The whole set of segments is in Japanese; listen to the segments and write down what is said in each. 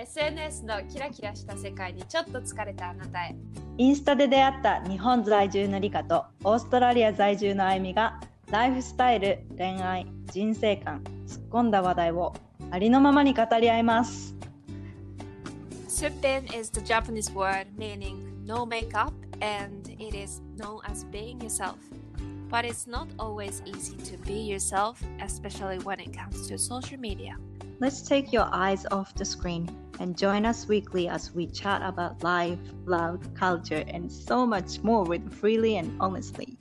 SNS のキラキラした世界にちょっと疲れたあなたへインスタで出会った日本在住のリカとオーストラリア在住のあゆみがライフスタイル、恋愛、人生観、突っ込んだ話題をありのままに語り合います。Supin is the Japanese word meaning no makeup and it is known as being yourself. But it's not always easy to be yourself, especially when it comes to social media. Let's take your eyes off the screen and join us weekly as we chat about life, love, culture, and so much more with freely and honestly.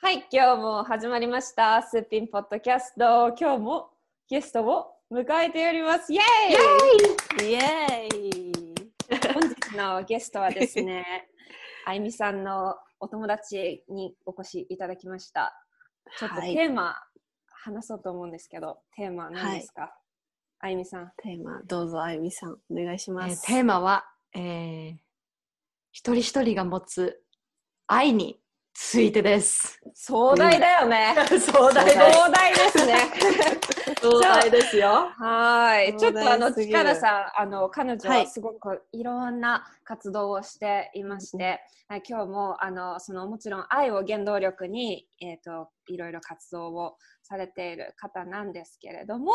はい、今日も始まりました。すっぴんポッドキャスト。今日もゲストを迎えております。イエーイイエーイ本日のゲストはですね、あゆみさんのお友達にお越しいただきました。ちょっとはいテーマ、話そうと思うんですけど、テーマは何ですか、あゆみさん。テーマ、どうぞ、あゆみさん、お願いしえーます。テーマは、えー一人一人が持つ愛についてです。壮大だよね。壮大です。壮大ですね。壮大ですよ。はい。ちょっとあの、チカラさん、あの、彼女ははいすごくいろんな活動をしていまして、はい今日も、あの、その、もちろん愛を原動力に、えっ、と、いろいろ活動をされている方なんですけれども、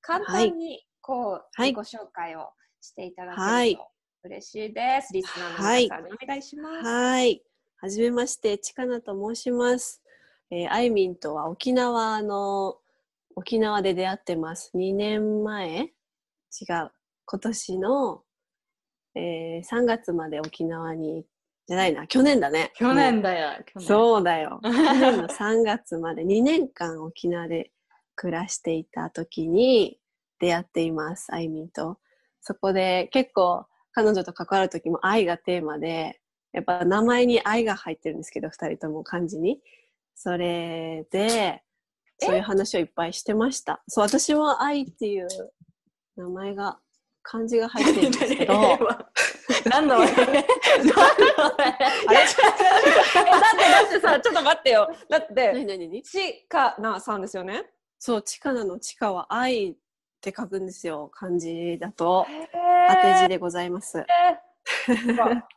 簡単に、こう、はい自己紹介をしていただはいけると嬉しいです。リスナーの皆さんにお願いします。はい。はじめまして、ちかなと申します。えー、あいみんとは沖縄の、沖縄で出会ってます。2年前？違う。今年の、えー、3月まで沖縄に、じゃないな、去年だね。去年だよ。去年そうだよ。去年の3月まで2年間沖縄で暮らしていた時に出会っています、あいみんと。そこで結構彼女と関わる時も愛がテーマで、やっぱ名前に愛が入ってるんですけど、二人とも漢字に。それで、そういう話をいっぱいしてました。そう、私も愛っていう名前が、漢字が入ってるんですけど、何の 何のえだって、だってさ、ちょっと待ってよ。だって、何何何？ちかなさんですよね？そう、地下なの地下は愛って書くんですよ、漢字だと。へ当て字で。でございます。なんか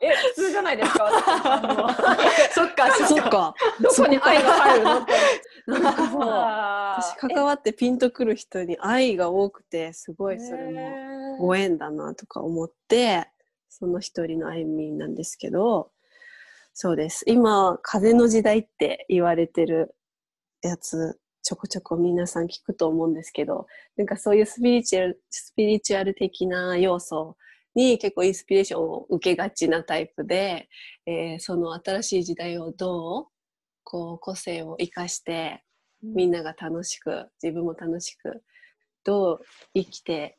え、普通じゃないですか？そっか、そっか。どこに愛が入るの？って。なんかそう。あ私関わってピンとくる人に愛が多くて、すごいそれももご縁だなとか思って、その一人のあゆみんなんですけど、そうです。今、風の時代って言われてるやつ、ちょこちょこ皆さん聞くと思うんですけど、なんかそういうスピリチュアル、スピリチュアル的な要素に結構インスピレーションを受けがちなタイプで、えーその新しい時代をどう、こう個性を生かして、みんなが楽しく、自分も楽しく、どう生きて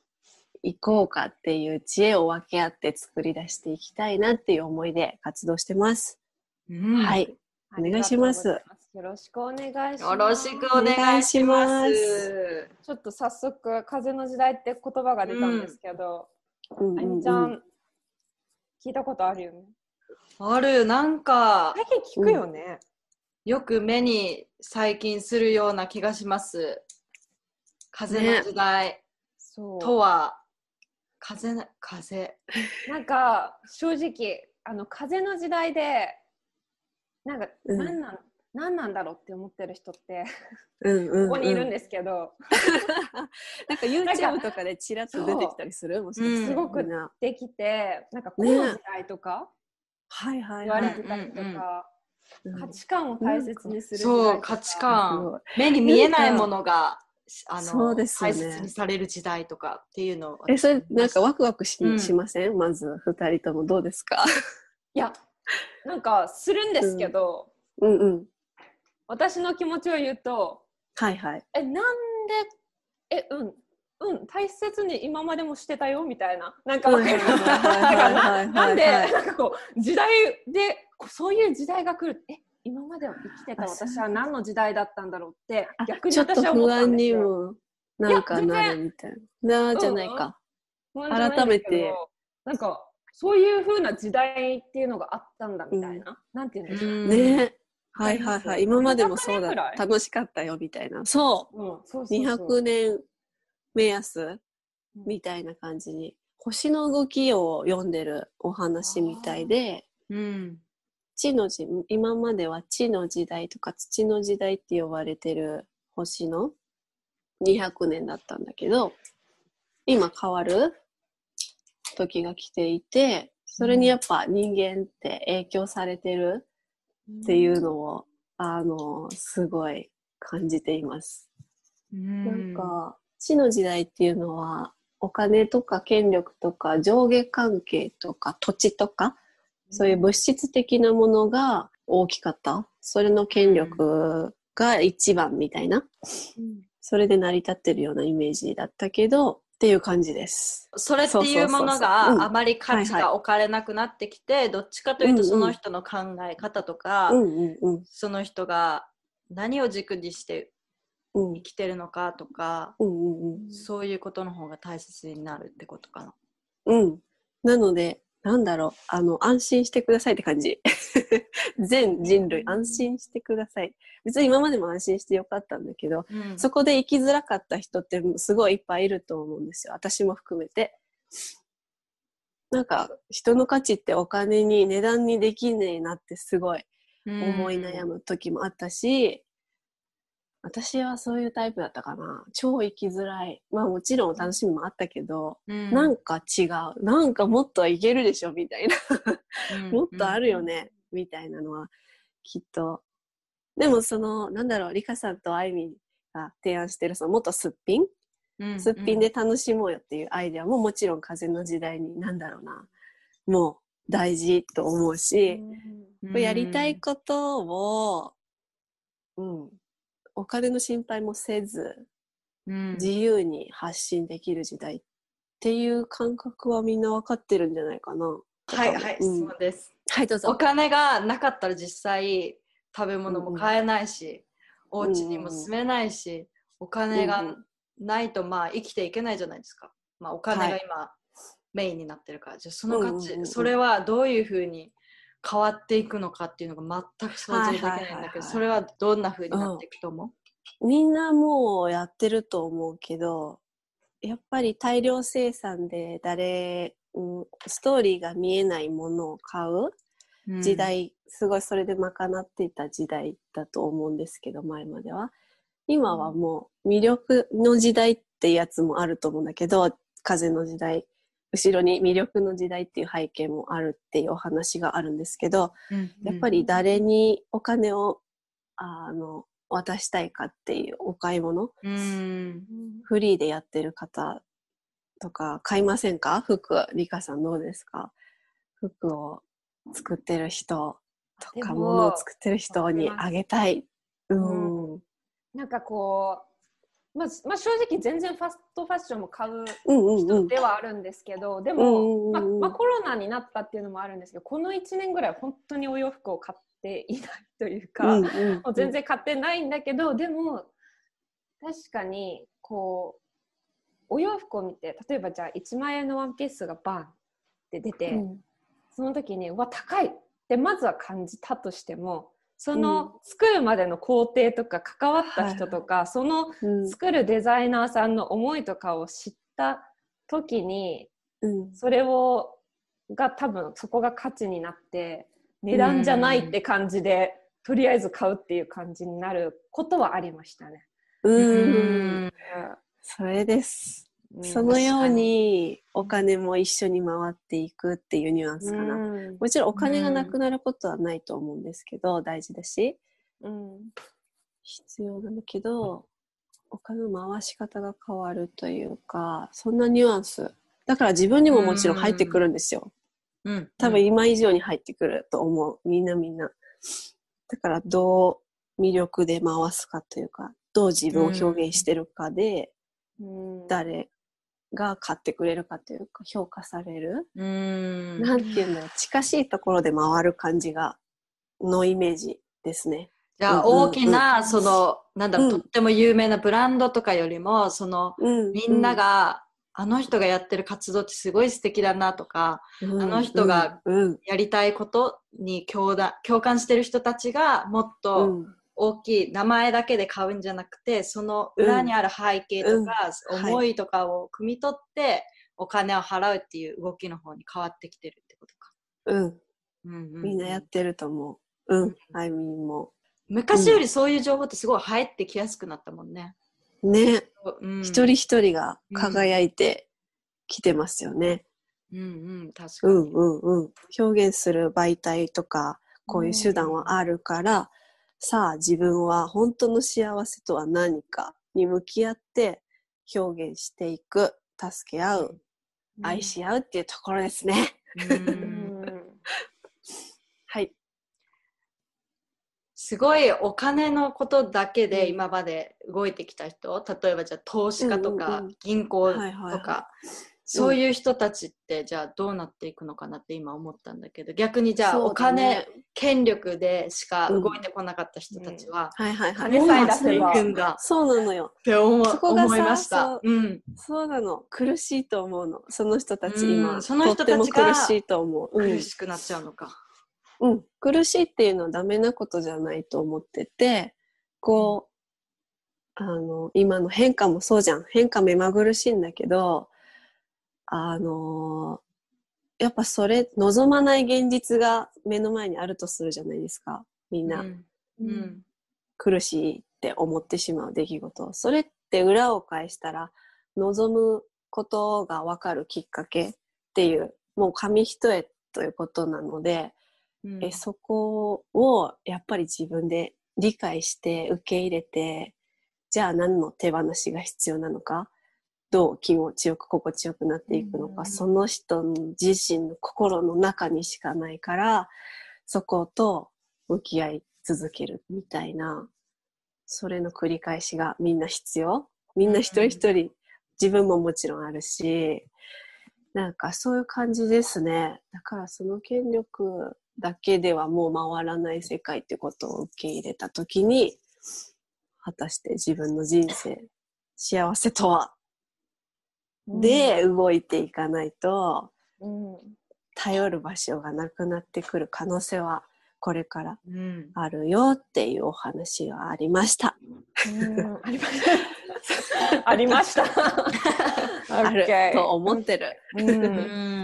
いこうかっていう知恵を分け合って作り出していきたいなっていう思いで活動してます。うんはい。お願いしますよろしくお願いします。よろしくお願いします。ちょっと早速、風の時代って言葉が出たんですけど、うんあゆみちゃん、聞いたことあるよね？ある、なんか、最近聞くよね。よく目に最近するような気がします。風の時代そう。とは、風な、風。なんか正直あの風の時代でなんかうん何なん、何なんだろうって思ってる人ってうんうん、うん。ここにいるんですけど、なんか YouTube とかでチラッと出てきたりする？もしかして。う。んすごくできてなんかこね。の時代とかはいはい言わはい。れてたりとうんうんうん。価値観を大切にするそう、価値す観。目に見えないものが、あその、うですよね。大切にされる時代とかっていうのを。え、それなんかワクワクし,、うん。しません？まず二人ともどうですか？いやなんかするんですけど、うんうん。私の気持ちを言うとはいはい。えなんでえうんうん大切に今までもしてたよみたいななんかわかるはいなんで、はいなんかこう、時代で、こうそういう時代が来る。え、今まで生きてた私は何の時代だったんだろうってあ、逆にちょっと私は思っ不安たんですよ。にもなんかなるみたいな。なあじゃないか。不安じゃないんだけど改めて。なんか、そういう風な時代っていうのがあったんだみたいな。なんて言うんでしょう。うんねはいはいはい。今までもそう200年くらだ。い？楽しかったよ、みたいな。そう。うん、そうそうそう200年目安みたいな感じに。星の動きを読んでるお話みたいで、うん。地の時、今までは地の時代とか土の時代って呼ばれてる星の200年だったんだけど、今変わる時が来ていて、それにやっぱ人間って影響されてるっていうのを、あの、すごい感じています。なんか、地の時代っていうのは、お金とか権力とか上下関係とか土地とか、そういう物質的なものが大きかった？それの権力が一番みたいな？それで成り立ってるようなイメージだったけど、っていう感じです。それっていうものがあまり価値が置かれなくなってきて、どっちかというとその人の考え方とか、うんうんうん。その人が何を軸にしてうん生きてるのかとか、うんうんうん。そういうことの方が大切になるってことかな。うん。なので、なんだろう、あの、安心してくださいって感じ。全人類安心してください。別に今までも安心してよかったんだけど、うんそこで生きづらかった人ってすごいいっぱいいると思うんですよ。私も含めて。なんか、人の価値ってお金に値段にできねえなってすごい思い悩む時もあったし、私はそういうタイプだったかな。超生きづらい。まあもちろん楽しみもあったけど、うんなんか違う。なんかもっといけるでしょみたいな。うんもっとあるよね、みたいなのはきっと。でもその、なんだろう、リカさんとアイミンが提案してる、そのもっとすっぴん？うんすっぴんで楽しもうよっていうアイデアももちろん風の時代に、なんだろうな、もう大事と思うし、うんやりたいことを、うん、お金の心配もせず、うん。自由に発信できる時代っていう感覚はみんな分かってるんじゃないかな。はいはい、うん。そうです。はい、どうおぞ。金がなかったら実際食べ物も買えないし、お家にも住めないし、お金がうんないとまあ生きていけないじゃないですか。まあお金が今、メインになってるから、じゃあその価値、うんうんうん。それはどういうふうに変わっていくのかっていうのが全く想像できないんだけど、はいはいはいはいそれはどんなふうになっていくと思みんなもうやってると思うけど、やっぱり大量生産で誰、うん、ストーリーが見えないものを買う？う、時代、すごいそれで賄っていた時代だと思うんですけど、前までは。今はもう魅力の時代ってやつもあると思うんだけど、風の時代、後ろに魅力の時代っていう背景もあるっていうお話があるんですけど、うんやっぱり誰にお金をあの渡したいかっていうお買い物、うん。フリーでやってる方とか買いませんか？服、リカさんどうですか？服を作ってる人とか物を作ってる人にあげたい。うん。うん。なんかこう、まあ、まあ正直全然ファストファッションも買ううんうん。人ではあるんですけど、でうんうんも、まあうんうん。まあコロナになったっていうのもあるんですけどこの1年ぐらい本当にお洋服を買っていないというか、うんうんもう全然買ってないんだけどでも確かにこうお洋服を見て例えばじゃあ1万円のワンピースがバンって出て、うん。その時にうわ高いってまずは感じたとしてもその作るまでの工程とか関わった人とか、そのうん。作るデザイナーさんの思いとかを知った時にうん。それをが多分そこが価値になって値段じゃないって感じで、とりあえず買うっていう感じになることはありましたね。ううん。ん。それです。うんそのようにお金も一緒に回っていくっていうニュアンスかな。うんもちろんお金がなくなることはないと思うんですけど、大事だし、うん必要なんだけど、お金の回し方が変わるというか、そんなニュアンス。だから自分にももちろん入ってくるんですよ。うん多分今以上に入ってくると思う。みんなみんな。だからどう魅力で回すかというか、どう自分を表現してるかで、うん誰が買ってくれるかというか、評価される。うんなんていうんだろう、近しいところで回る感じが、のイメージですね。じゃあ大きな、そのなんだろう、うんとっても有名なブランドとかよりもそのうん。みんながあの人がやってる活動ってすごい素敵だなとか、あの人がやりたいことに共だ共感してる人たちがもっうとん大きい名前だけで買うんじゃなくて、その裏にある背景とか、うん思いとかを汲み取って、お金を払うっていう動きの方に変わってきてるってことか。うん、うんうんうんみんなやってると思う。うん、あいみんも。昔よりそういう情報ってすごい入ってきやすくなったもんね。ね、うん、一人一人が輝いてきてますよね。うんうん、確かに。うんうんうん。表現する媒体とか、こういう手段はあるから、さあ自分は本当の幸せとは何かに向き合って表現していく、助け合う、愛し合うっていうところですね。はい。すごいお金のことだけでうん。今まで動いてきた人、例えばじゃあ投資家とか銀行とか、そういう人たちってじゃあどうなっていくのかなって今思ったんだけど、逆にじゃあおそうだね金、権力でしか動いてこなかった人たちは、はいはいはい。金さえ出せばどうなっていくんだそうなのよ。って思そこがさ思いましたそう。うん。そうなの。苦しいと思うの。その人たちうん今、その人たちが苦しいと思う。うん苦しくなっちゃうのか。うん、苦しいっていうのはダメなことじゃないと思ってて、こう、あの、今の変化もそうじゃん。変化目まぐるしいんだけど、あの、やっぱそれ、望まない現実が目の前にあるとするじゃないですか。みんな、うん。うん。苦しいって思ってしまう出来事。それって裏を返したら、望むことがわかるきっかけっていう、もう紙一重ということなので、うんえそこをやっぱり自分で理解して受け入れてじゃあ何の手放しが必要なのかどう気持ちよく心地よくなっていくのか、うん。その人自身の心の中にしかないからそこと向き合い続けるみたいなそれの繰り返しがみんな必要。みんな一人一人、自分ももちろんあるしなんかそういう感じですね。だからその権力だけではもう回らない世界ってことを受け入れたときに、果たして自分の人生、幸せとは、で動いていかないと、うん。頼る場所がなくなってくる可能性はこれからうん。あるよっていうお話がありました。うん。ありました。ありました。ある。と思ってる。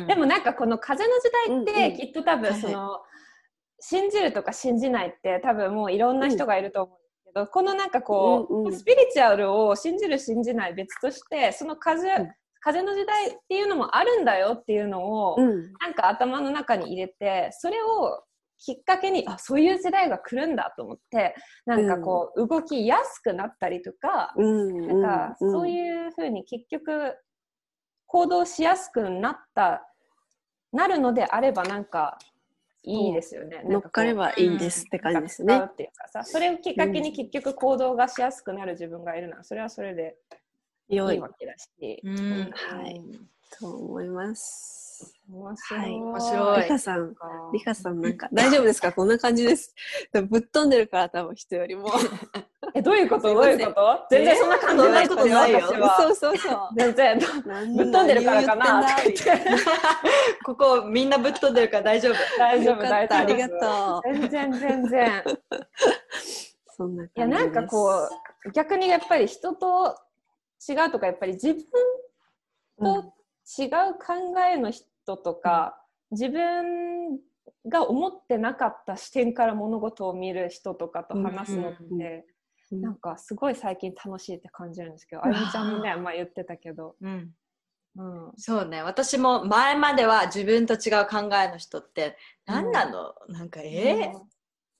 でもなんかこの風の時代ってきっと多分はいその、信じるとか信じないって多分もういろんな人がいると思うんですけど、このなんかこう、スピリチュアルを信じる信じない別としてその風,、うん風の時代っていうのもあるんだよっていうのを、うん。なんか頭の中に入れてそれをきっかけにあそういう時代が来るんだと思ってなんかこう、動きやすくなったりとか、うん。なんか、そうういうふうに結局行動しやすくなったなるのであればなんかいいですよね。ん。乗っかればいいんですって感じですねっていうかさそれをきっかけに結局行動がしやすくなる自分がいるならそれはそれでい良いいわけだし。うんはいと思います。面白い。はい面白いリカさん、リカさんなんか 大丈夫ですか？こんな感じです。ぶっ飛んでるから多分人よりも。えどういうこと？どういうこと？全然そんな感じないことないよそうそうそう？全然何ぶっ飛んでるからかな？ここみんなぶっ飛んでるから大丈夫。大丈夫大丈夫りがとう。全然全然。そんな感じいやなんかこう逆にやっぱり人と違うとかやっぱり自分と違う考えの人とか、自分が思ってなかった視点から物事を見る人とかと話すのって、うんうんなんかすごい最近楽しいって感じるんですけど、あゆみちゃんもね、まあ言ってたけど、うん。うん、そうね。私も前までは自分と違う考えの人って、何なの、なんか、えー？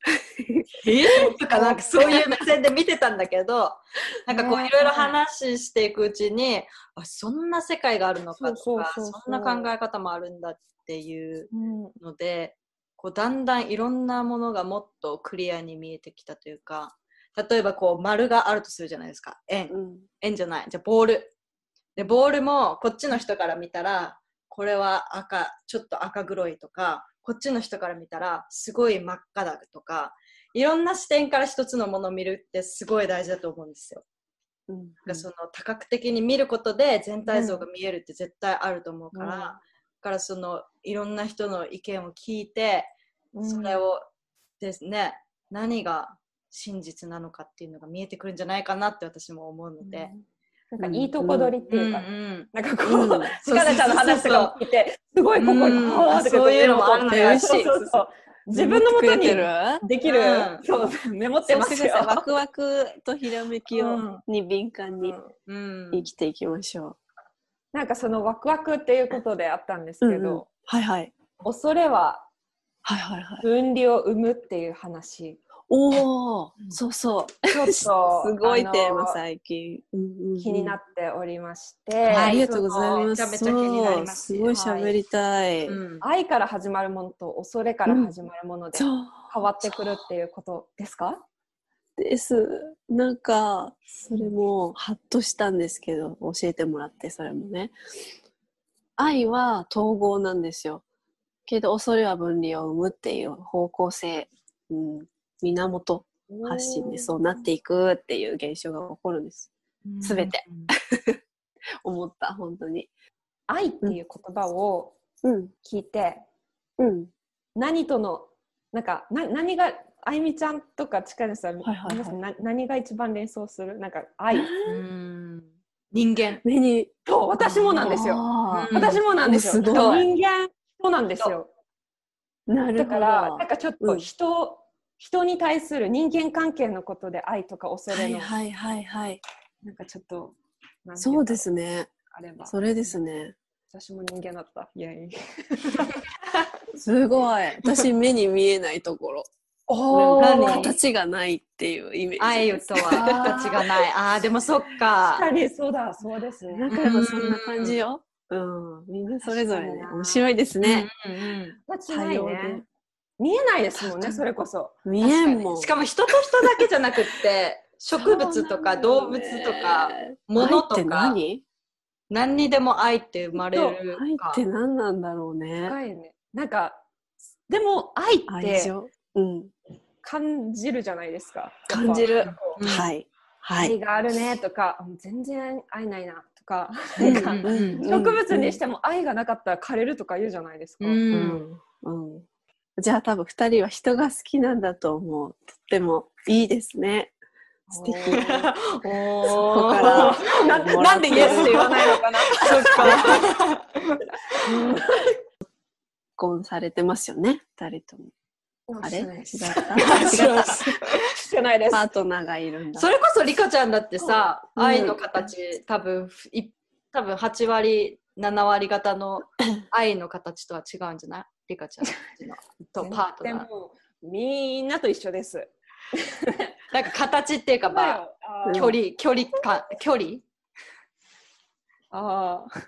えー、とかなんかそういう目線で見てたんだけど、なんかこうねいろいろ話していくうちに、あそんな世界があるのかとかそんな考え方もあるんだっていううん。のでこうだんだんいろんなものがもっとクリアに見えてきたというか例えばこう丸があるとするじゃないですか。円。うん。円じゃない。じゃあボール。でボールもこっちの人から見たらこれは赤ちょっと赤黒いとかこっちの人から見たらすごい真っ赤だとかいろんな視点から一つのものを見るってすごい大事だと思うんですよ。うん。なんかその多角的に見ることで全体像が見えるって絶対あると思うから、うん。だからそのいろんな人の意見を聞いて、それをですね何が真実なのかっていうのが見えてくるんじゃないかなって私も思うので。なんかいいとこ取りっていうか、うんうん。なんかこう、うん。ちかなちゃんの話とかも聞いて、すごいここに、うん。そういうのもあるのよ。そうそうそう。自分のもとにできる、うん。そう、メモってますよ。ワクワクとひらめきを、うん。に敏感にうん。生きていきましょう。なんかそのワクワクっていうことであったんですけど、うんうん。はいはい。恐れははいはいはい。分離を生むっていう話。おお、そうそう。ちょっと すごいテーマ最近。うんうんうん気になっておりまして、あはいりがとうございます。めちゃめちゃ気になりますすごい喋りたい。うん愛から始まるものと恐れから始まるもので変わってくるっていうことですか？です。なんか、それも、ハッとしたんですけど、教えてもらって、それもね。愛は統合なんですよ。けど、恐れは分離を生むっていう方向性、うん、源発信でそうなっていくっていう現象が起こるんです。すべて。思った、本当に。愛っていう言葉をうん、聞いて、うん。何とのなんかな何があゆみちゃんとか近根さん、はいはい何が一番連想する？なんか愛うん人間。目に。と私もなんですよ私もなんですよすごい人間人なんですよーなるほど。だからなんかちょっとうん人、人に対する人間関係のことで愛とか恐はれの、いはいはいはい。なんかちょっとそうかですね。あればそれですね。私も人間だったイエイ すごい。私目に見えないところ。お何形がないっていうイメージ。愛とは 形がない。ああ、でもそっか確。かにそうだそうですねなんかやっぱそんな感じよ。うん。みんなそれぞれね。面白いですね。うんうん間違い多様ね見えないですもんねそれこそ見えんもん。しかも人と人だけじゃなくって、植物とか動物とか、物とか愛って何？何にでも愛って生まれるか愛って何なんだろうね。深いねなんかでも愛って。感じるじゃないですか感じるううんはい。は愛い。があるねとか全然愛ないなとか植物にしても愛がなかったら枯れるとか言うじゃないですか、ううんん。うん。じゃあ多分二人は人が好きなんだと思う。とってもいいですね。素敵。おそこーからななんでイエスって言わないのかなそっか。結婚されてますよね。二人とも。あれ？違った？し違った。てないですパートナーがいるんだ。それこそリカちゃんだってさ、うん愛の形多分い多分8割7割方の愛の形とは違うんじゃない？リカちゃんのとパートナー。でもみんなと一緒です。なんか形っていうかまああー。距離距離感距離？あー。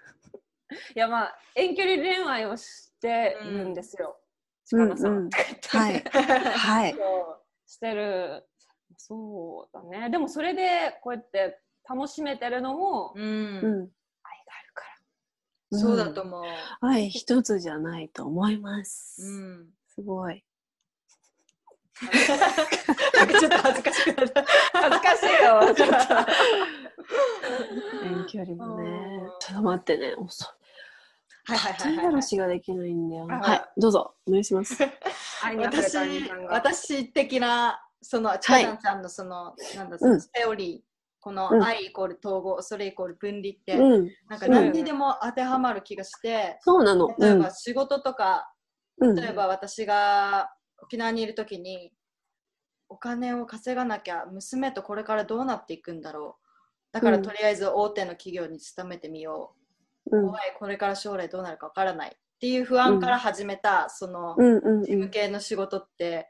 いやまあ遠距離恋愛をしてるんですよ、うん。近野さん、うんはい。はい。してる。そうだね。でもそれでこうやって楽しめてるのもうんそうだと思う、愛一つじゃないと思います。うん、すごい。なんかちょっと恥ずかしくなった恥ずかしいよちょっと遠距離もねうん。ちょっと待ってね。遅い。はいはいはいはい話ができないんだよはい。どうぞ。お願いします。私私的なそのちゃんちゃんのその、なんだそのセオリー、こうん。の愛イコール統合それイコール分離って、うん。なんか何にでも当てはまる気がして、そうなの。例えうんば仕事とか、うん。例えば私が沖縄にいる時にお金を稼がなきゃ娘とこれからどうなっていくんだろう。だからうん。とりあえず大手の企業に勤めてみよう、うん。怖いこれから将来どうなるかわからないっていう不安から始めた、その事務系の仕事って、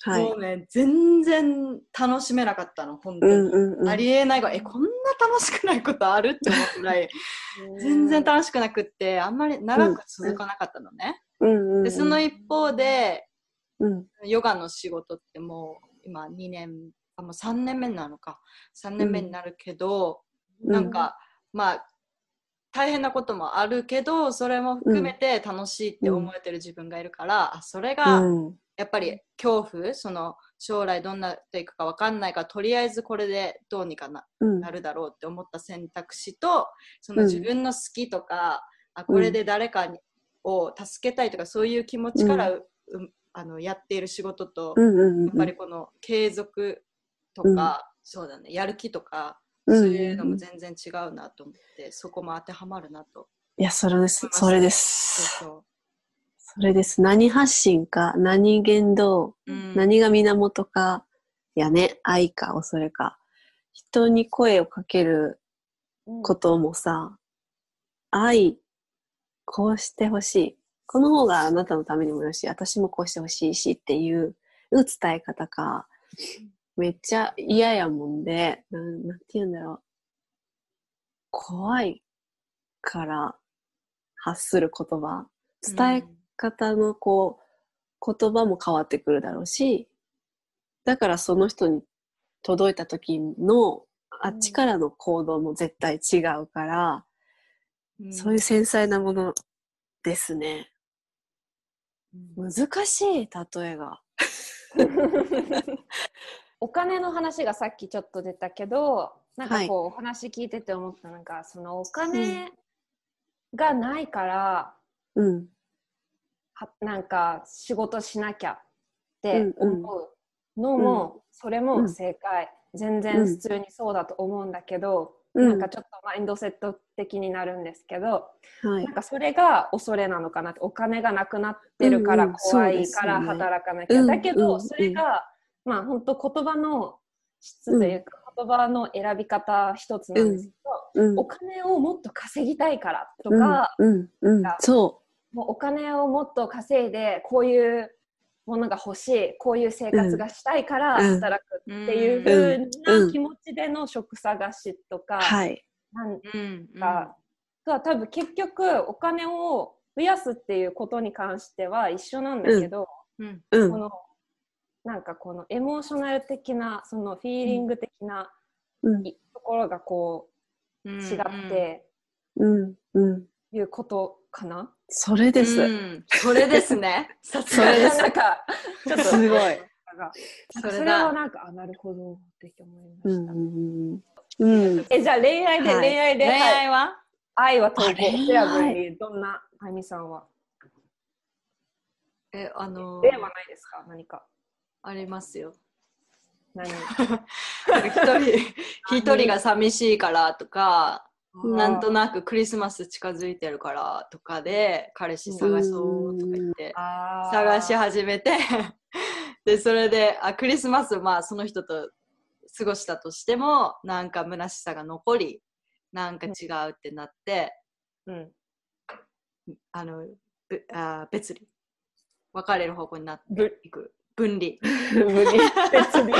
はい。もうね全然楽しめなかったの本当に、うんうんうん。ありえないがえこんな楽しくないことある？って思うぐらい 全然楽しくなくってあんまり長く続かなかったのね、うんうんうん。でその一方でうん。ヨガの仕事ってもう今2年あもう3年目なのか3年目になるけど、うんなんかまあ大変なこともあるけどそれも含めて楽しいって思えてる自分がいるから、あそれがうん。やっぱり恐怖その将来どんなっていくか分かんないからとりあえずこれでどうにかなうん。なるだろうって思った選択肢とその自分の好きとか、あこれで誰かにを助けたいとかそういう気持ちから、うあのやっている仕事と、うんうんやっぱりこの継続とか、うん。そうだねやる気とか、うんそういうのも全然違うなと思ってそこも当てはまるなと。いや、それです。それです。そうそれです。何発信か、何言動、そううん何が源か、やね、愛か恐れか。人に声をかけることもさ、愛、こうしてほしい。この方があなたのためにもよし、私もこうしてほしいしっていう伝え方か、めっちゃ嫌やもんで、なんなんて言うんだろう。怖いから発する言葉、伝え方のこう、言葉も変わってくるだろうし、だからその人に届いた時のあっちからの行動も絶対違うから、うんそういう繊細なものですね。うん難しい、例えが。お金の話がさっきちょっと出たけどなんかはいこう、お話聞いてて思ったのがそのお金がないから、うん。はなんか仕事しなきゃって思うのも、それも正解、全然普通にそうだと思うんだけど、うん。なんかちょっとマインドセット的になるんですけど、はい。なん。かそれが恐れなのかなってお金がなくなってるからうんうん。怖いから働かなきゃ、だけどうんうん。それが、まあ本当言葉の質というか、言葉の選び方一つなんですけど、うん。お金をもっと稼ぎたいからとか、うん、うん。そもうお金をもっと稼いでこういうものが欲しいこういう生活がしたいからうん。働くっていううん風な気持ちでの職探しとう。か、なんん。うん。かとは多分結局お金を増やすっていうことに関しては一緒なんだけど、うん。うん。こ。のなんかこのエモーショナル的なそのフィーリング的なうん。いところがこう違ってうん。うん。いうことかな、それです。うんそれですね。さすそれがです。なんかちょっとすごい。がそれはなんかあなるほどって思いまうん。した、うん。うん。えじゃあ恋愛で、はい恋愛で、恋はい愛は？愛は投稿あ恋愛クラブにどんなあゆみさんは？え、あのー例はないですか？何かありますよ。何？一人、一人が寂しいからとか、うんなんとなくクリスマス近づいてるからとかで、彼氏探そうとか言って、探し始めて、で、それで、あ、クリスマス、まあ、その人と過ごしたとしても、なんか虚しさが残り、なんか違うってなって、うん。あの、ぶあ別離。別れる方向になってぶいく。分離。別に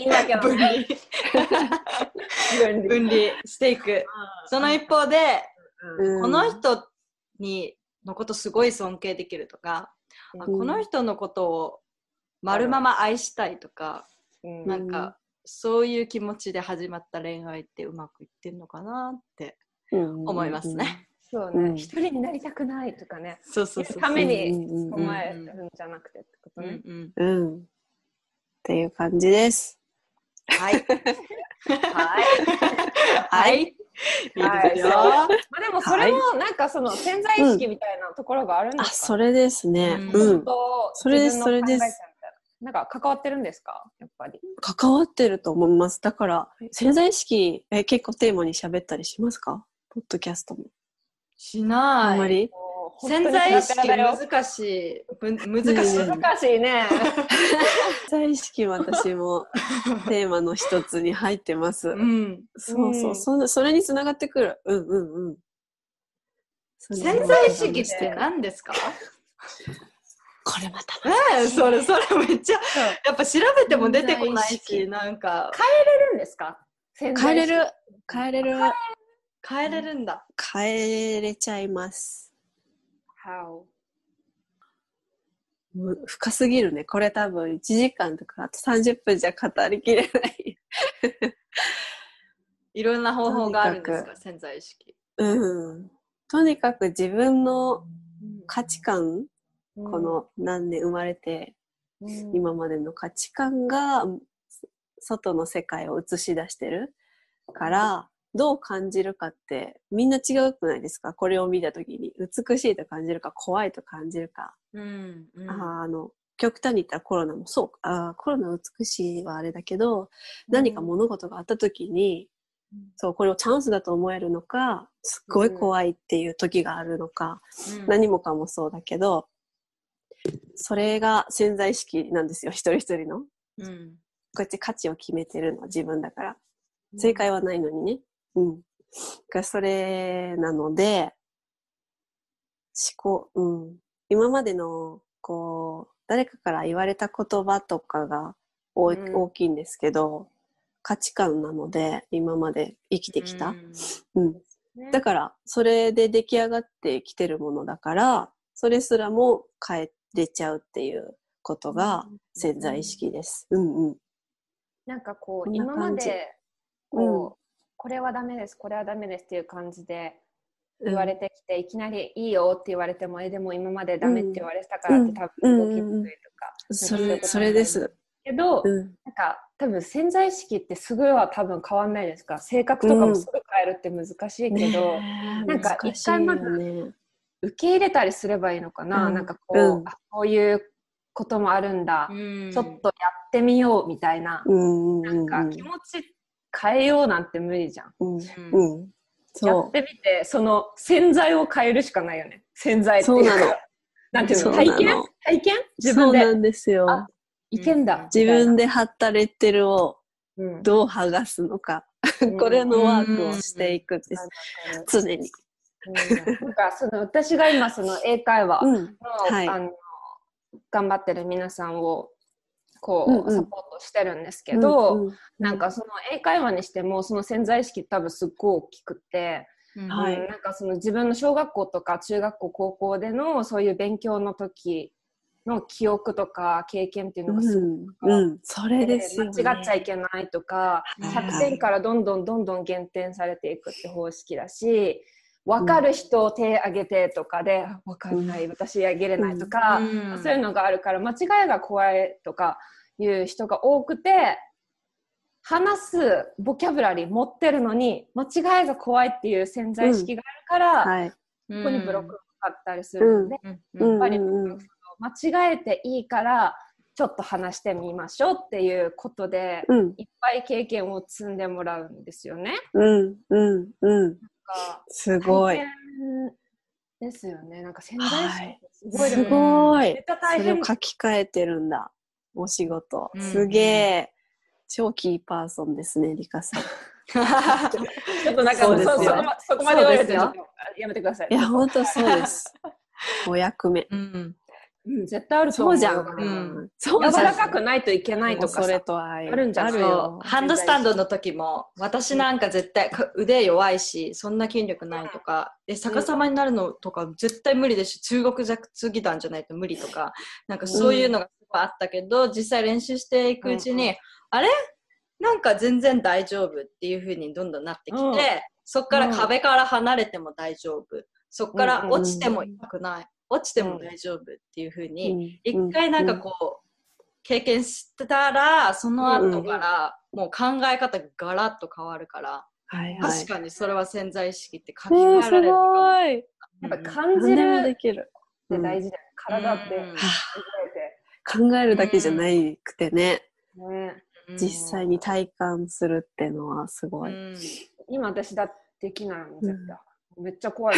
いいんだけど分離。分離 分離していく。その一方で、うんこの人にのことすごい尊敬できるとか、あうんこの人のことを丸まま愛したいとか、うんなんかそういう気持ちで始まった恋愛ってうまくいってんのかなってうん思いますね。そうね、うん一人になりたくないとかねそうそうそう。ためにうん捕まえるんじゃなくてってことうんね、うん。うん。っていう感じです。はい。はいはい。いいですよ。まあでもそれもなんかその潜在意識みたいなところがあるんあ、ですか、それですね。ううんん。とそれです自分の考えそれですちゃうみたいななんか関わってるんですか？やっぱり関わってると思います。だから、潜在意識、え、結構テーマに喋ったりしますか？ポッドキャストも。しない。あんまり？潜在意識難しい。む難しい。うん難しいね 潜在意識私も テーマの一つに入ってます。うん。そうそうう、そそれにつながってくる。うんうんうん。潜在意識って何ですか？これまたええそれ、それめっちゃ、やっぱ調べても出てこないし、なんか、るんですか？変えれる。変えれる。変えれるんだ。変えれちゃいます。How? む深すぎるね。これ多分1時間とかあと30分じゃ語りきれない。いろんな方法があるんですか、潜在意識。うん。とにかく自分の価値観、うんこの何年生まれてうん今までの価値観が外の世界を映し出してるから、どう感じるかってみんな違うくないですか？これを見た時に。美しいと感じるか怖いと感じるか、うんうん。あーあの極端に言ったらコロナもそう。あーコロナ美しいはあれだけど何か物事があった時に、そうこれをチャンスだと思えるのかすっごい怖いっていう時があるのか、うん。何もかもそうだけどそれが潜在意識なんですよ一人一人の。うん。こうやって価値を決めてるのは自分だから。正解はないのにね。うん。がそれなので、思考、うん。今までの、こう、誰かから言われた言葉とかが大,、うん大きいんですけど、価値観なので、今まで生きてきた。うん。ねだから、それで出来上がってきてるものだから、それすらも変えれちゃうっていうことが潜在意識です。うんうん。なんかここうん今までこう、これはダメですこれはダメですっていう感じで言われてきて、いきなりいいよって言われてもえでも今までダメって言われてたからって、うん。多分動きにくいとか、それ、そういうことそれです。けど、うん。なんか多分潜在意識ってすぐは多分変わんないですか？性格とかもすぐ変えるって難しいけど、なんか難しい一回まず。受け入れたりすればいいのかな、うん。なんかこう、うん。あこういうこともあるんだ、うん。ちょっとやってみようみたいな、うんうんなうんん。うんか気持ち変えようなんて無理じゃん。うんうんうん。やそってみて、その洗剤を変えるしかないよね。洗剤っていうか。そうなのなんていうの？体験？体験？う。自分でそうなんですよ。あいけんだ。自分で貼ったレッテルをうんどう剥がすのか。うん これのワークをしていくんです。常に。うんなんかその私が今その英会話の,、うん。はいあの頑張ってる皆さんをこう、うん。うんサポートしてるんですけど、うんうん。なんかその英会話にしてもその潜在意識多分すっごい大きくって、うん。はい。うんなんかその自分の小学校とか中学校高校でのそういう勉強の時の記憶とか経験っていうのがすごいうん、うん、それです。間違っちゃいけないとか、はい。100点からどんどんどんどん減点されていくって方式だし分かる人を手挙げてとかで、あ分かんない私あげれないとか、うん。そういうのがあるから間違いが怖いとかいう人が多くて話すボキャブラリー持ってるのに間違いが怖いっていう潜在意識があるから、はい。ここにブロックがかかったりするので、うん。うんやっぱりうん。うん間違えていいからちょっと話してみましょうっていうことで、うん、いっぱい経験を積んでもらうんですよね。うん、うん、うん。かすごいですよね。なんか潜在意識すごい、すごいめっちゃ。大変それを書き換えてるんだ。お仕事。うんすげえ。超キーパーソンですね、リカさん。ちょっとなんかそうですよそそこまで言われてやめてください。いや、ほんとそうです。お役目。うんうん、絶対あると思そうじゃん。うん。そう。柔らかくないといけないとかそれさ。と愛。あるんじゃないそあるよ。う。ハンドスタンドの時も私なんか絶対か腕弱いしそんな筋力ないとか。え逆さまになるのとか絶対無理ですし中国弱技団じゃないと無理とか。なんかそういうのがあったけど、実際練習していくうちに、うん。あれ？なんか全然大丈夫っていう風にどんどんなってきて、うん。そっから壁から離れても大丈夫。そっからうん。落ちても痛くない、落ちても大丈夫っていう風に、うん一回なんかこう、経験したらその後からもう考え方がガラッと変わるから、はいはい。確かにそれは潜在意識って書き換えられるかもごい。やっぱ感じるっできる。て大事だよ。体って考えるだけじゃないくてね。ねうん実際に体感するってのはすごい。うん今私だってできないもん、絶対。めっちゃ怖い。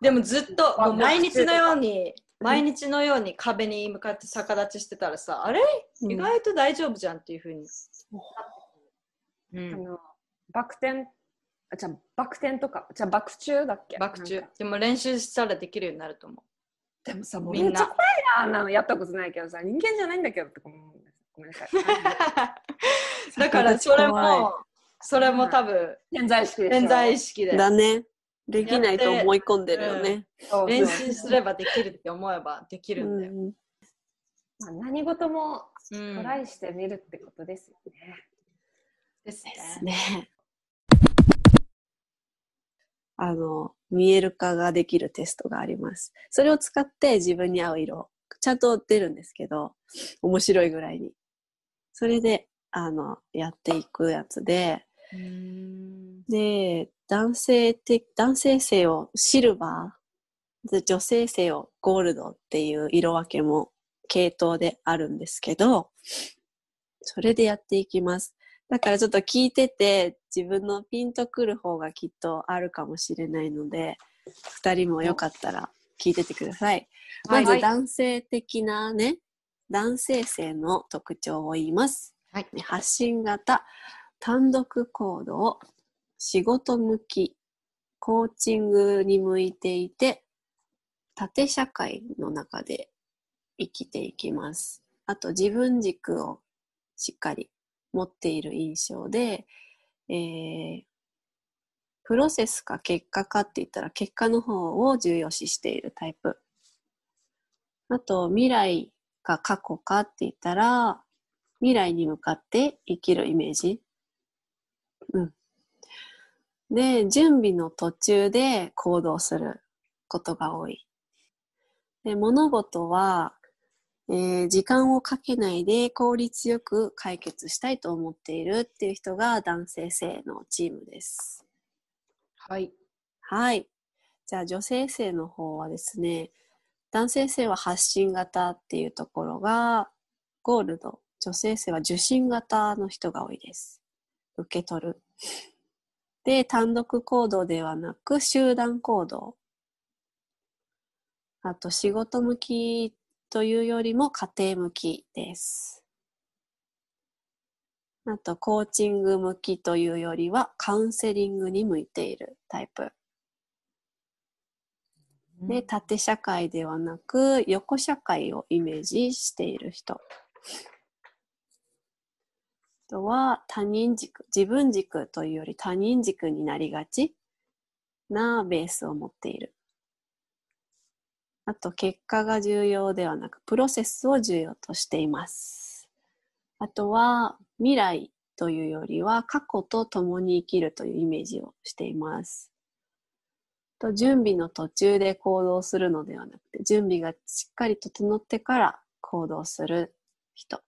でもずっとあもう毎日のように毎日のように壁に向かって逆立ちしてたらさあれ？うん。意外と大丈夫じゃんっていうふうに、うあん、の、バク転、あ、じゃあバク転とか、じゃあバク宙だっけ？バク宙なんか。でも練習したらできるようになると思でもさ、もうみんな。めっちゃ怖いな、あんなのやったことないけどさ、人間じゃないんだけどって思うんです。ごめんなさい。う だからそれも それも多分潜在意識でしょ。潜在意識で。だね。できないと思い込んでるよね。そうそう練習すればできるって思えばできるんだよ、うんまあ、何事もうんトライしてみるってことですよね。ですねですね。あの、見える化ができるテストがあります。それを使って自分に合う色ちゃんと出るんですけど、面白いぐらいに。それで、あの、やっていくやつで、で、男性的、男性性をシルバー、で女性性をゴールドっていう色分けも系統であるんですけど、それでやっていきます。だからちょっと聞いてて、自分のピンとくる方がきっとあるかもしれないので、二人もよかったら聞いててください。まはいず男性的なね、男性性の特徴を言います。はいね発信型、単独行動、仕事向き、コーチングに向いていて、縦社会の中で生きていきます。あと自分軸をしっかり持っている印象で、えープロセスか結果かって言ったら結果の方を重要視しているタイプ。あと未来か過去かって言ったら未来に向かって生きるイメージ。うん。で、準備の途中で行動することが多い。で物事は、えー時間をかけないで効率よく解決したいと思っているっていう人が男性性のチームです。はい。はい。じゃあ女性性の方はですね、男性性は発信型っていうところがゴールド、女性性は受信型の人が多いです。受け取る。で、単独行動ではなく集団行動。あと仕事向きというよりも家庭向きです。あと、コーチング向きというよりは、カウンセリングに向いているタイプ。で、縦社会ではなく、横社会をイメージしている人。あとは、他人軸、自分軸というより他人軸になりがちなベースを持っている。あと、結果が重要ではなく、プロセスを重要としています。あとは、未来というよりは、過去と共に生きるというイメージをしています。と準備の途中で行動するのではなくて、準備がしっかり整ってから行動する人。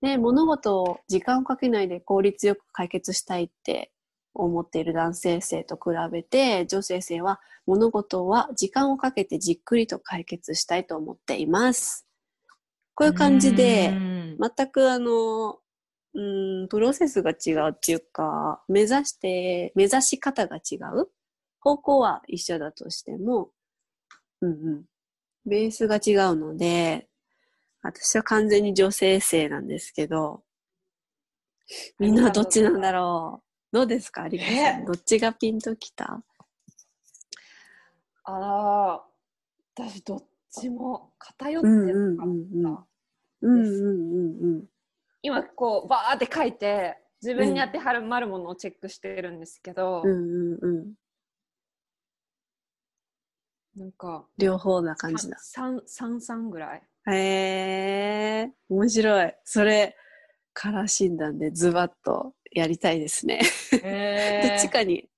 で、物事を時間をかけないで効率よく解決したいって思っている男性性と比べて、女性性は物事は時間をかけてじっくりと解決したいと思っています。こういう感じで、うん全くあの、うん、プロセスが違うっていうか、目指して、目指し方が違う方向は一緒だとしても、うんうん。ベースが違うので、私は完全に女性性なんですけど、みんなどっちなんだろう？どうですか？リカさん。え？どっちがピンときた？ああ、私どっちも偏ってるかった。んうんうん。うんうんうんうん。今こうバーって書いて自分に当てはまるものをチェックしてるんですけど、うんうんうん。なんか両方な感じだ。三三三ぐらい？へえ、面白い。それ、カラー診断でズバッとやりたいですね。どっちかに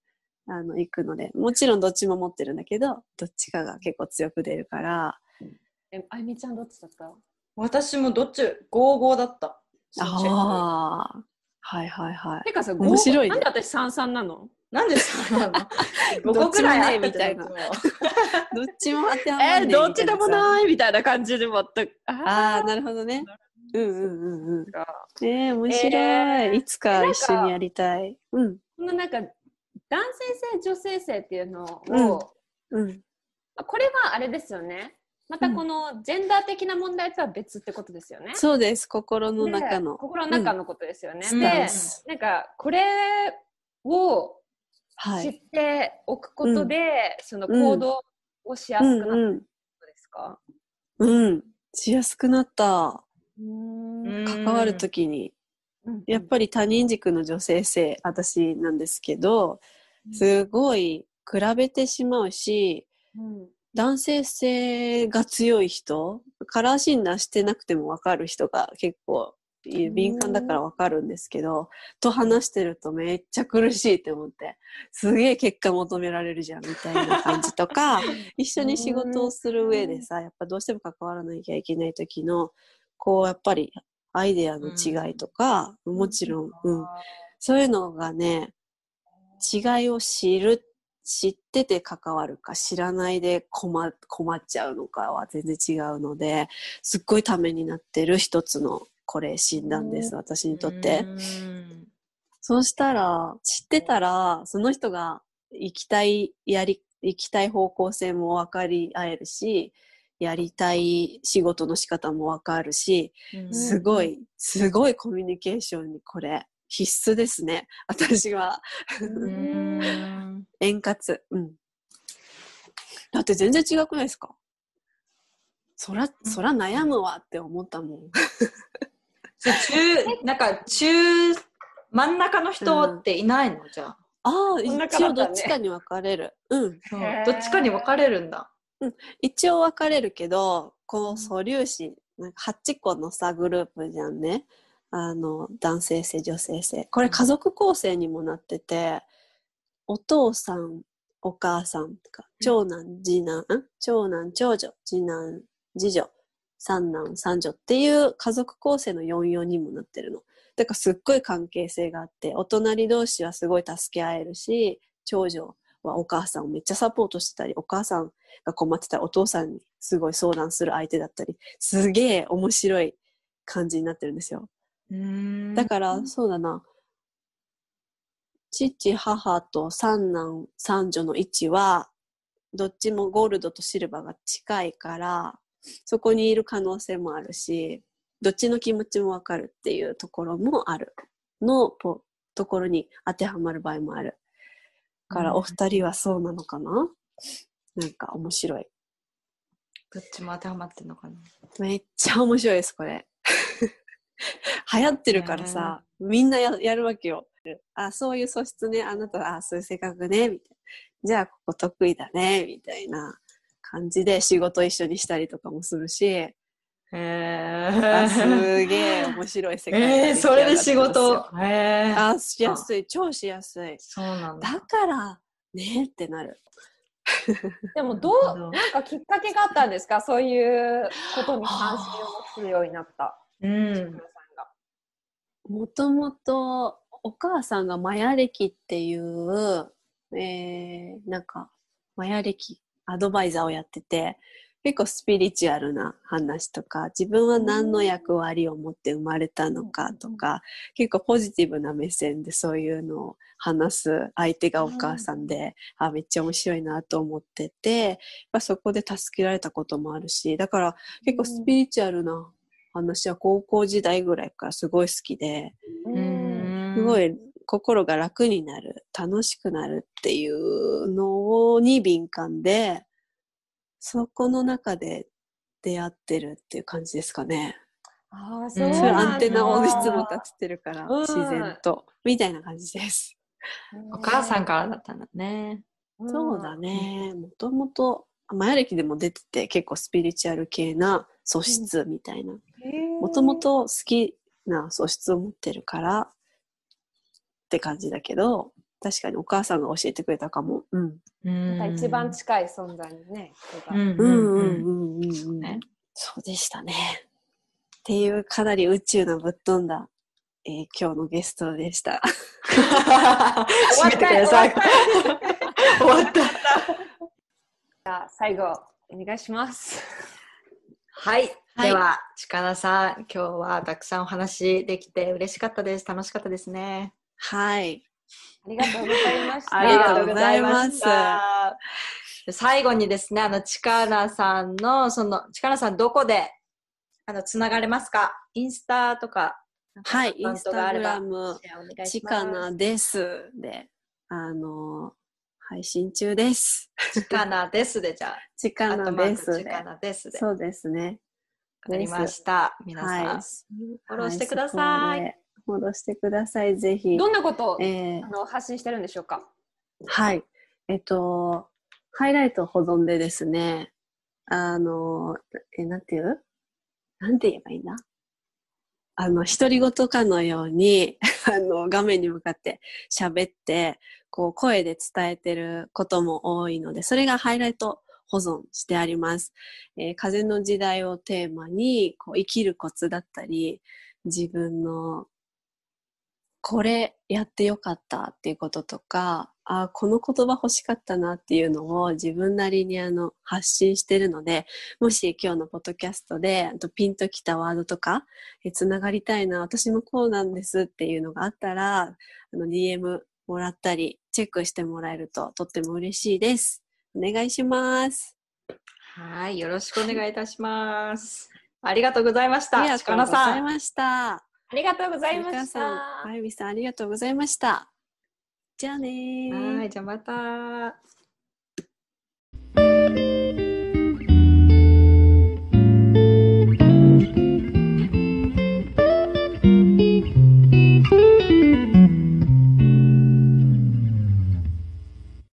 あの行くので、もちろんどっちも持ってるんだけど、どっちかが結構強く出るから、え、あゆみちゃんどっちだった？私もどっち、55だった。ああ、はいはいはい。てかさ、面白いねなんで私三三なの？なんでそうなの ?5 ど個ぐっちもねらいあったみたいなどっちも どっちも当てはまえんねどっちでもい。ないみたいな感じで全く。ああ、なるほどね。うんうんうんうん。えー、面白い、えーいつか一緒にやりたい。うん。このなんか男性性女性性っていうのを、うんうん。あこれはあれですよね。またこのジェンダー的な問題とは別ってことですよね。そうです。心の中での。心の中のことですよね。うんでス、なんかこれを知っはい。ておくことで、その行動をしやすくなったんですか、うん。うん。しやすくなった。うん関わるときに。やっぱり他人軸の女性性、私なんですけど、すごい比べてしまうし、うん男性性が強い人、カラー診断してなくてもわかる人が結構敏感だからわかるんですけど、と話してるとめっちゃ苦しいって思って、すげえ結果求められるじゃんみたいな感じとか、一緒に仕事をする上でさ、やっぱどうしても関わらなきゃいけない時の、こうやっぱりアイデアの違いとか、もちろん、うん、そういうのがね、違いを知る、知ってて関わるか、知らないで困困っちゃうのかは全然違うので、すっごいためになってる一つのこれ診断です、私にとって。うんそうしたら、知ってたら、その人が行きたい、やり、行きたい方向性も分かり合えるし、やりたい仕事の仕方も分かるし、うんすごい、すごいコミュニケーションにこれ、必須ですね。私は。うん円滑。うん。だって全然違くないですか？そら、そら悩むわって思ったもん。そう中、なんか中、真ん中の人っていないの、じゃあ。ああ、そんな一応どっちかに分かれる。うん。どっちかに分かれるんだ。一応分かれるけど、この素粒子、なんか8個のさ、グループじゃんね。あの、男性性、女性性。これ家族構成にもなってて、お父さん、お母さんとか、長男、次男、ん？長男、長女、次男、次女、三男、三女っていう家族構成の44にもなってるの。だからすっごい関係性があって、お隣同士はすごい助け合えるし、長女はお母さんをめっちゃサポートしてたり、お母さんが困ってたらお父さんにすごい相談する相手だったり、すげえ面白い感じになってるんですよ。うんだから、そうだな。父、母と三男、三女の位置は、どっちもゴールドとシルバーが近いから、そこにいる可能性もあるし、どっちの気持ちもわかるっていうところもあるのポところに当てはまる場合もある。から、うんお二人はそうなのかな？なんか面白い。どっちも当てはまってんのかな？めっちゃ面白いです、これ。流行ってるからさ、みんなややるわけよ。あ、そういう素質ね、あなた、あ、そういう性格ね、みたいな。じゃあ、ここ得意だね、みたいな感じで仕事一緒にしたりとかもするし、へあすえ。げえ面白い世界がえそれで仕事。へえ。あ、しやすい、超しやすい。そうなんだ。だから、ねってなる。でもどうなんかきっかけがあったんですか？そういうことに関心を持つようになった。うん。さんがもともとお母さんがマヤ歴っていう、えー、なんか、マヤ歴アドバイザーをやってて、結構スピリチュアルな話とか、自分は何の役割を持って生まれたのかとか、結構ポジティブな目線でそういうのを話す相手がお母さんで、あ、めっちゃ面白いなと思ってて、やっぱそこで助けられたこともあるし、だから結構スピリチュアルな話は高校時代ぐらいからすごい好きで、うん。すごい心が楽になる、楽しくなるっていうのに敏感で、そこの中で出会ってるっていう感じですかね。ああ、そそううそういうなんだアンテナをいつも立ててるから、うん自然と。みたいな感じです。お母さんからだったんだね。そうだね。もともと、マヤ歴でも出てて結構スピリチュアル系な素質みたいな。もともと好きな素質を持ってるからって感じだけど、確かにお母さんが教えてくれたかも。うん。う一番近い存在にね、人がうんうんうんうんうんうんうんねそうでしたね。っていうかなり宇宙のぶっ飛んだ、えー今日のゲストでした。閉めてください。終わった。じゃあ最後お願いします。はい。はいでは、力さん、今日はたくさんお話できて嬉しかったです。楽しかったですね。はい。ありがとうございました。ありがとうございます最後にですね、あの、力さんの、その、力さんどこで、あの、つながれますか？インスタとか、はい、インンスタグラム、シェアお願いちします。かなです。で、あの、配信中です。ちかなですで、じゃあ、ちかなアットマーですで。クちかなですで。そうですね。わかりました。皆さん、はいフォローしてください。フォローしてください、ぜひ。どんなことを、えーあの発信してるんでしょうか？はい。えっと、ハイライト保存でですね、あの、え、なんていう？なんて言えばいいんだ？あの、独り言かのように、あの、画面に向かって喋って、こう、声で伝えてることも多いので、それがハイライト保存してあります。えー風の時代をテーマに、こう、生きるコツだったり、自分の、これやってよかったっていうこととか、あこの言葉欲しかったなっていうのを自分なりにあの発信してるので、もし今日のポッドキャストであとピンときたワードとか、えつながりたいな、私もこうなんですっていうのがあったら、あの DM もらったり、チェックしてもらえるととっても嬉しいです。お願いします。はい、よろしくお願いいたします。ありがとうございました。ありがとうご。ざいました。ありがとうございました。あゆみさん、ありがとうございました。じゃあねー。はい、じゃあまた。